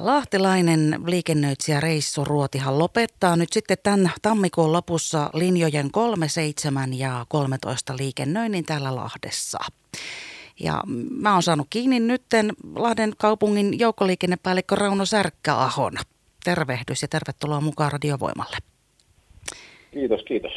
Lahtilainen liikennöitsijä Reissu Ruotihan lopettaa nyt sitten tämän tammikuun lopussa linjojen 3, 7 ja 13 liikennöinnin täällä Lahdessa. Ja mä oon saanut kiinni nytten Lahden kaupungin joukkoliikennepäällikkö Rauno Särkkäahon. Tervehdys ja tervetuloa mukaan Radiovoimalle. Kiitos, kiitos.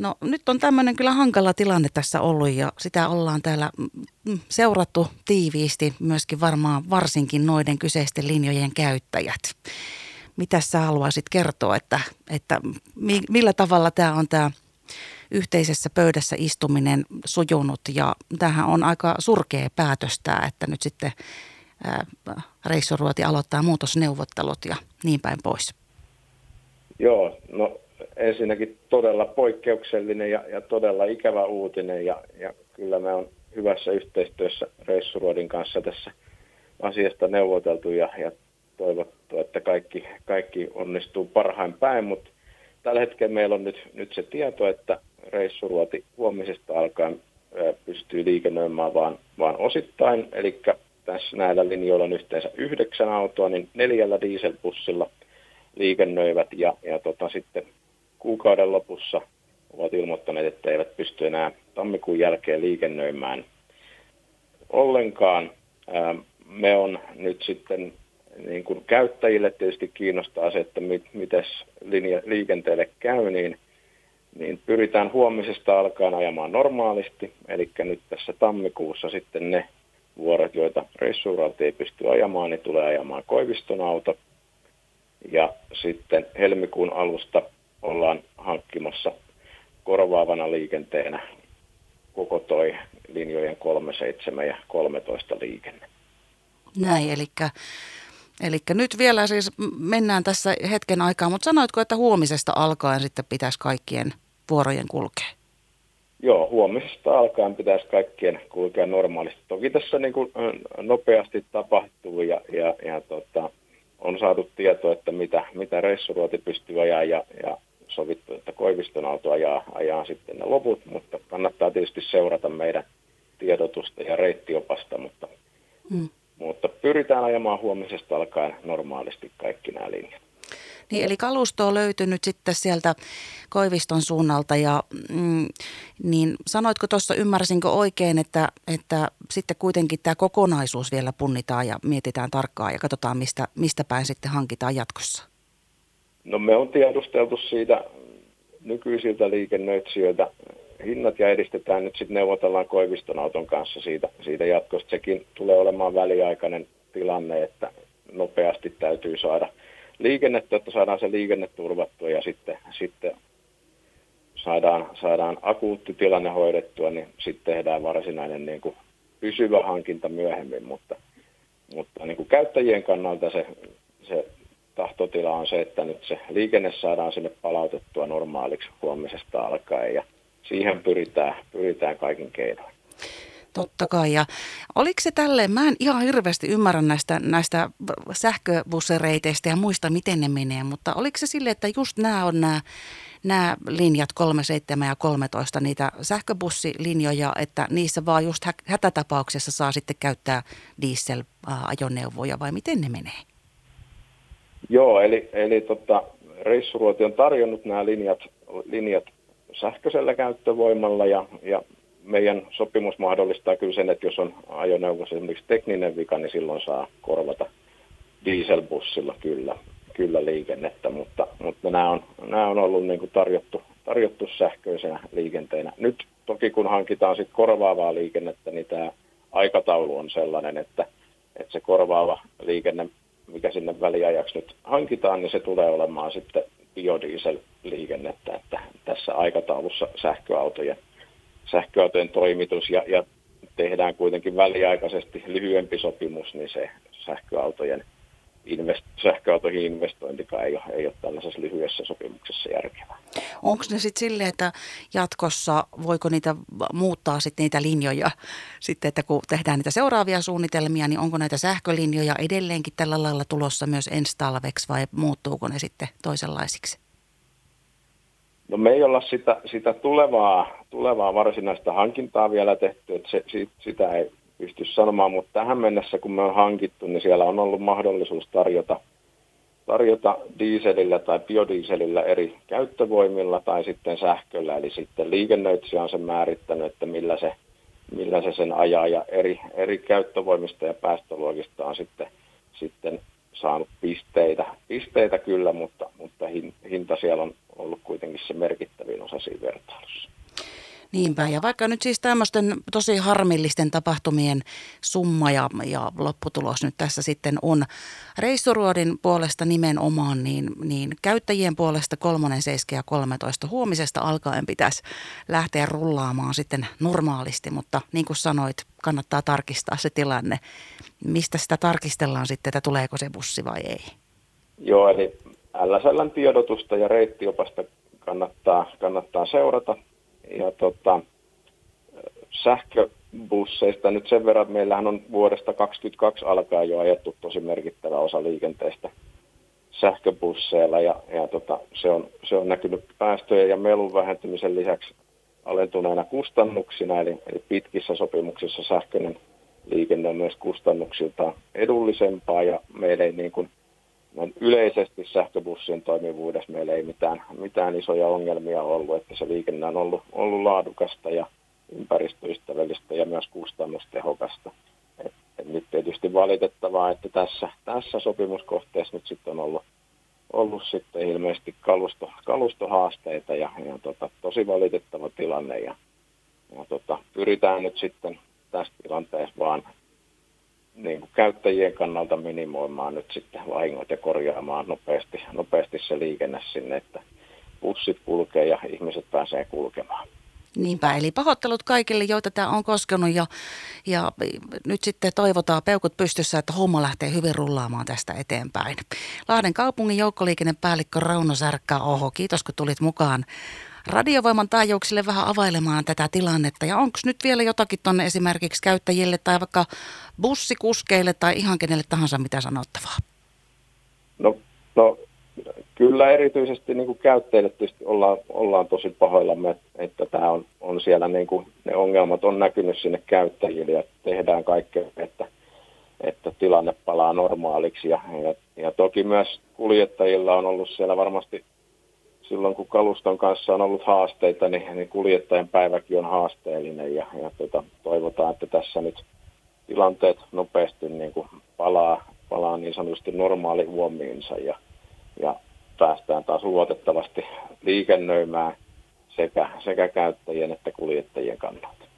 No nyt on tämmöinen kyllä hankala tilanne tässä ollut ja sitä ollaan täällä mm, seurattu tiiviisti myöskin varmaan varsinkin noiden kyseisten linjojen käyttäjät. Mitä sä haluaisit kertoa, että, että millä tavalla tämä on tämä yhteisessä pöydässä istuminen sujunut ja tämähän on aika surkea päätöstä, että nyt sitten reissuruoti aloittaa muutosneuvottelut ja niin päin pois. Joo, no ensinnäkin todella poikkeuksellinen ja, ja todella ikävä uutinen ja, ja kyllä me on hyvässä yhteistyössä Reissuruodin kanssa tässä asiasta neuvoteltu ja, ja toivottu, että kaikki, kaikki onnistuu parhain päin, mutta tällä hetkellä meillä on nyt, nyt se tieto, että Reissuruoti huomisesta alkaen pystyy liikennöimään vaan, vaan osittain, eli tässä näillä linjoilla on yhteensä yhdeksän autoa, niin neljällä dieselbussilla liikennöivät ja, ja tota, sitten kuukauden lopussa ovat ilmoittaneet, että eivät pysty enää tammikuun jälkeen liikennöimään ollenkaan. Me on nyt sitten niin kuin käyttäjille tietysti kiinnostaa se, että mit, miten linja, liikenteelle käy, niin, niin pyritään huomisesta alkaen ajamaan normaalisti. Eli nyt tässä tammikuussa sitten ne vuorot, joita reissuuralta ei pysty ajamaan, niin tulee ajamaan Koiviston auto. Ja sitten helmikuun alusta ollaan hankkimassa korvaavana liikenteenä koko toi linjojen 3, 7 ja 13 liikenne. Näin, eli, eli nyt vielä siis mennään tässä hetken aikaa, mutta sanoitko, että huomisesta alkaen sitten pitäisi kaikkien vuorojen kulkea? Joo, huomisesta alkaen pitäisi kaikkien kulkea normaalisti. Toki tässä niin kuin nopeasti tapahtuu ja, ja, ja tota, on saatu tietoa, että mitä, mitä reissuruoti pystyy ajaa ja, ja Koiviston auto ajaa, ajaa sitten ne loput, mutta kannattaa tietysti seurata meidän tiedotusta ja reittiopasta, mutta, hmm. mutta pyritään ajamaan huomisesta alkaen normaalisti kaikki nämä linjat. Niin, eli kalusto on löytynyt sitten sieltä Koiviston suunnalta ja mm, niin sanoitko tuossa, ymmärsinkö oikein, että, että sitten kuitenkin tämä kokonaisuus vielä punnitaan ja mietitään tarkkaan ja katsotaan, mistä, mistä päin sitten hankitaan jatkossa? No me on tiedusteltu siitä nykyisiltä liikennöitsijöiltä hinnat ja edistetään nyt sitten neuvotellaan Koiviston auton kanssa siitä, siitä jatkosta. Sekin tulee olemaan väliaikainen tilanne, että nopeasti täytyy saada liikennettä, että saadaan se liikenne turvattua ja sitten, sitten saadaan, saadaan akuutti tilanne hoidettua, niin sitten tehdään varsinainen niin kuin pysyvä hankinta myöhemmin, mutta, mutta niin kuin käyttäjien kannalta se, tahtotila on se, että nyt se liikenne saadaan sinne palautettua normaaliksi huomisesta alkaen ja siihen pyritään, pyritään kaikin keinoin. Totta kai. Ja oliko se tälleen, mä en ihan hirveästi ymmärrä näistä, näistä sähköbussereiteistä ja muista, miten ne menee, mutta oliko se sille, että just nämä on nämä, nämä linjat 3, 7 ja 13, niitä sähköbussilinjoja, että niissä vaan just hätätapauksessa saa sitten käyttää diesel-ajoneuvoja vai miten ne menee? Joo, eli, eli tota, Reissuruoti on tarjonnut nämä linjat, linjat sähköisellä käyttövoimalla ja, ja meidän sopimus mahdollistaa kyllä sen, että jos on ajoneuvossa esimerkiksi tekninen vika, niin silloin saa korvata dieselbussilla kyllä, kyllä liikennettä, mutta, mutta nämä, on, nämä on ollut niin kuin tarjottu, tarjottu sähköisenä liikenteenä. Nyt toki kun hankitaan sit korvaavaa liikennettä, niin tämä aikataulu on sellainen, että, että se korvaava liikenne mikä sinne väliajaksi nyt hankitaan, niin se tulee olemaan sitten biodiesel-liikennettä, että tässä aikataulussa sähköautojen, sähköautojen toimitus ja, ja tehdään kuitenkin väliaikaisesti lyhyempi sopimus, niin se sähköautojen invest, sähköautoihin investointikaan ei ole, ei ole tällaisessa lyhyessä sopimuksessa järkevää. Onko ne sitten silleen, että jatkossa voiko niitä muuttaa sitten niitä linjoja, sitten, että kun tehdään niitä seuraavia suunnitelmia, niin onko näitä sähkölinjoja edelleenkin tällä lailla tulossa myös ensi talveksi vai muuttuuko ne sitten toisenlaisiksi? No me ei olla sitä, sitä tulevaa, tulevaa varsinaista hankintaa vielä tehty, että se, sitä ei pysty sanomaan, mutta tähän mennessä kun me on hankittu, niin siellä on ollut mahdollisuus tarjota, tarjota dieselillä tai biodieselillä eri käyttövoimilla tai sitten sähköllä, eli sitten liikennöitsijä on sen määrittänyt, että millä se, millä se sen ajaa ja eri, eri käyttövoimista ja päästöluokista on sitten, sitten saanut pisteitä, pisteitä kyllä, mutta, mutta hinta siellä on ollut kuitenkin se merkittävin osa siinä vertailussa. Niinpä, ja vaikka nyt siis tämmöisten tosi harmillisten tapahtumien summa ja, ja lopputulos nyt tässä sitten on reissuruodin puolesta nimenomaan, niin, niin käyttäjien puolesta kolmonen, seiske ja 13 huomisesta alkaen pitäisi lähteä rullaamaan sitten normaalisti, mutta niin kuin sanoit, kannattaa tarkistaa se tilanne. Mistä sitä tarkistellaan sitten, että tuleeko se bussi vai ei? Joo, eli LSLn tiedotusta ja reittiopasta kannattaa, kannattaa seurata ja tota, sähköbusseista nyt sen verran, että meillähän on vuodesta 2022 alkaen jo ajettu tosi merkittävä osa liikenteestä sähköbusseilla. Ja, ja tota, se, on, se on näkynyt päästöjen ja melun vähentymisen lisäksi alentuneena kustannuksina, eli, eli pitkissä sopimuksissa sähköinen liikenne on myös kustannuksiltaan edullisempaa ja meillä ei niin kuin noin yleisesti sähköbussien toimivuudessa meillä ei mitään, mitään isoja ongelmia ollut, että se liikenne on ollut, ollut laadukasta ja ympäristöystävällistä ja myös kustannustehokasta. Et, et nyt tietysti valitettavaa, että tässä, tässä sopimuskohteessa nyt sitten on ollut, ollut sitten ilmeisesti kalusto, kalustohaasteita ja, ja tota, tosi valitettava tilanne ja, ja tota, pyritään nyt sitten tässä tilanteessa vaan niin kuin käyttäjien kannalta minimoimaan nyt sitten vahingot ja korjaamaan nopeasti, nopeasti se liikenne sinne, että bussit kulkee ja ihmiset pääsee kulkemaan. Niinpä, eli pahoittelut kaikille, joita tämä on koskenut ja, ja nyt sitten toivotaan peukut pystyssä, että homma lähtee hyvin rullaamaan tästä eteenpäin. Lahden kaupungin joukkoliikennepäällikkö Rauno Särkkä, oho, kiitos kun tulit mukaan radiovoiman taajuuksille vähän availemaan tätä tilannetta. Ja onko nyt vielä jotakin tuonne esimerkiksi käyttäjille tai vaikka bussikuskeille tai ihan kenelle tahansa mitä sanottavaa? No, no kyllä erityisesti niin käyttäjille tietysti ollaan, ollaan tosi pahoillamme, että tämä on, on siellä niin kuin, ne ongelmat on näkynyt sinne käyttäjille ja tehdään kaikkea, että, että tilanne palaa normaaliksi. Ja, ja, ja toki myös kuljettajilla on ollut siellä varmasti silloin kun kaluston kanssa on ollut haasteita, niin, niin kuljettajan päiväkin on haasteellinen ja, ja tota, toivotaan, että tässä nyt tilanteet nopeasti niin kuin palaa, palaa niin sanotusti normaali huomiinsa ja, ja päästään taas luotettavasti liikennöimään sekä, sekä käyttäjien että kuljettajien kannalta.